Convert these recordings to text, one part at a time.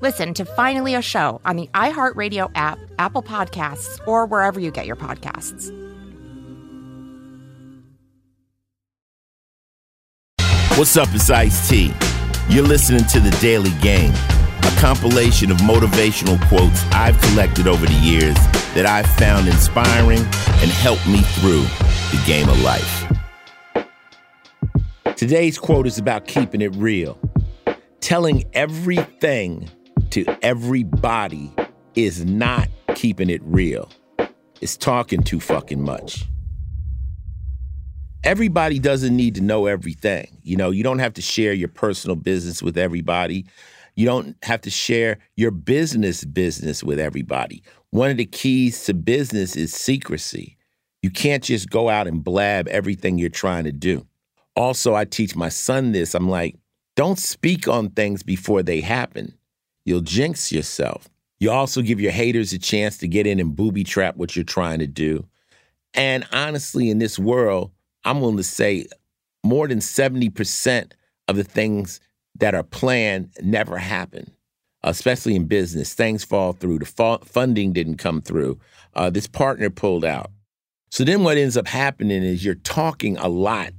Listen to Finally a Show on the iHeartRadio app, Apple Podcasts, or wherever you get your podcasts. What's up, it's Ice T. You're listening to The Daily Game, a compilation of motivational quotes I've collected over the years that I've found inspiring and helped me through the game of life. Today's quote is about keeping it real. Telling everything to everybody is not keeping it real. It's talking too fucking much. Everybody doesn't need to know everything. You know, you don't have to share your personal business with everybody. You don't have to share your business business with everybody. One of the keys to business is secrecy. You can't just go out and blab everything you're trying to do. Also, I teach my son this. I'm like, don't speak on things before they happen. You'll jinx yourself. You also give your haters a chance to get in and booby trap what you're trying to do. And honestly, in this world, I'm willing to say more than 70% of the things that are planned never happen, especially in business. Things fall through. The funding didn't come through. Uh, this partner pulled out. So then what ends up happening is you're talking a lot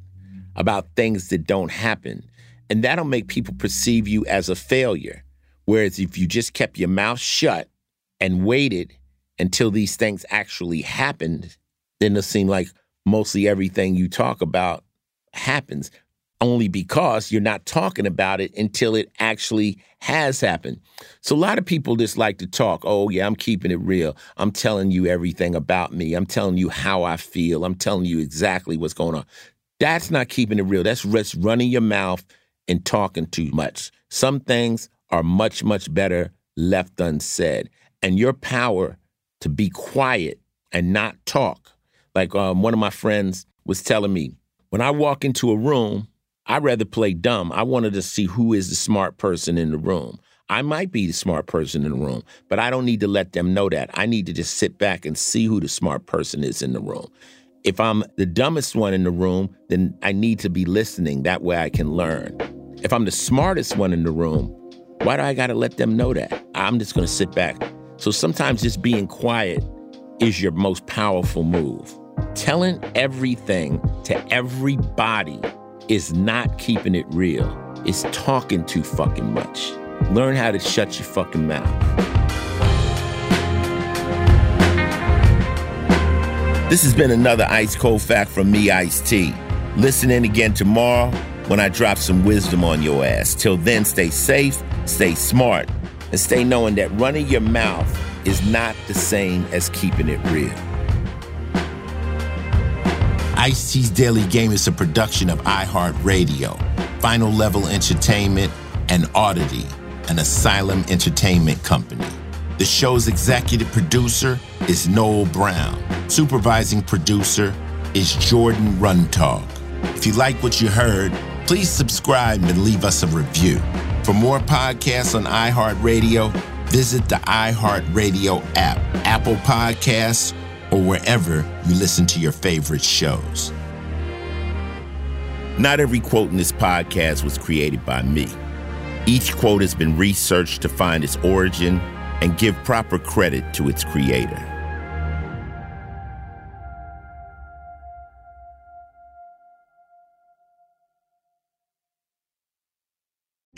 about things that don't happen. And that'll make people perceive you as a failure. Whereas if you just kept your mouth shut and waited until these things actually happened, then it'll seem like mostly everything you talk about happens only because you're not talking about it until it actually has happened. So a lot of people just like to talk, oh yeah, I'm keeping it real. I'm telling you everything about me. I'm telling you how I feel. I'm telling you exactly what's going on. That's not keeping it real. That's just running your mouth and talking too much. Some things are much, much better left unsaid. And your power to be quiet and not talk. Like um, one of my friends was telling me, when I walk into a room, I'd rather play dumb. I wanted to see who is the smart person in the room. I might be the smart person in the room, but I don't need to let them know that. I need to just sit back and see who the smart person is in the room. If I'm the dumbest one in the room, then I need to be listening. That way I can learn. If I'm the smartest one in the room, why do I got to let them know that? I'm just going to sit back. So sometimes just being quiet is your most powerful move. Telling everything to everybody is not keeping it real. It's talking too fucking much. Learn how to shut your fucking mouth. This has been another Ice Cold Fact from me, Ice T. Listen in again tomorrow when I drop some wisdom on your ass. Till then, stay safe Stay smart and stay knowing that running your mouth is not the same as keeping it real. Ice T's Daily Game is a production of iHeartRadio, Final Level Entertainment, and Oddity, an Asylum Entertainment company. The show's executive producer is Noel Brown. Supervising producer is Jordan Runtagh. If you like what you heard, please subscribe and leave us a review. For more podcasts on iHeartRadio, visit the iHeartRadio app, Apple Podcasts, or wherever you listen to your favorite shows. Not every quote in this podcast was created by me. Each quote has been researched to find its origin and give proper credit to its creator.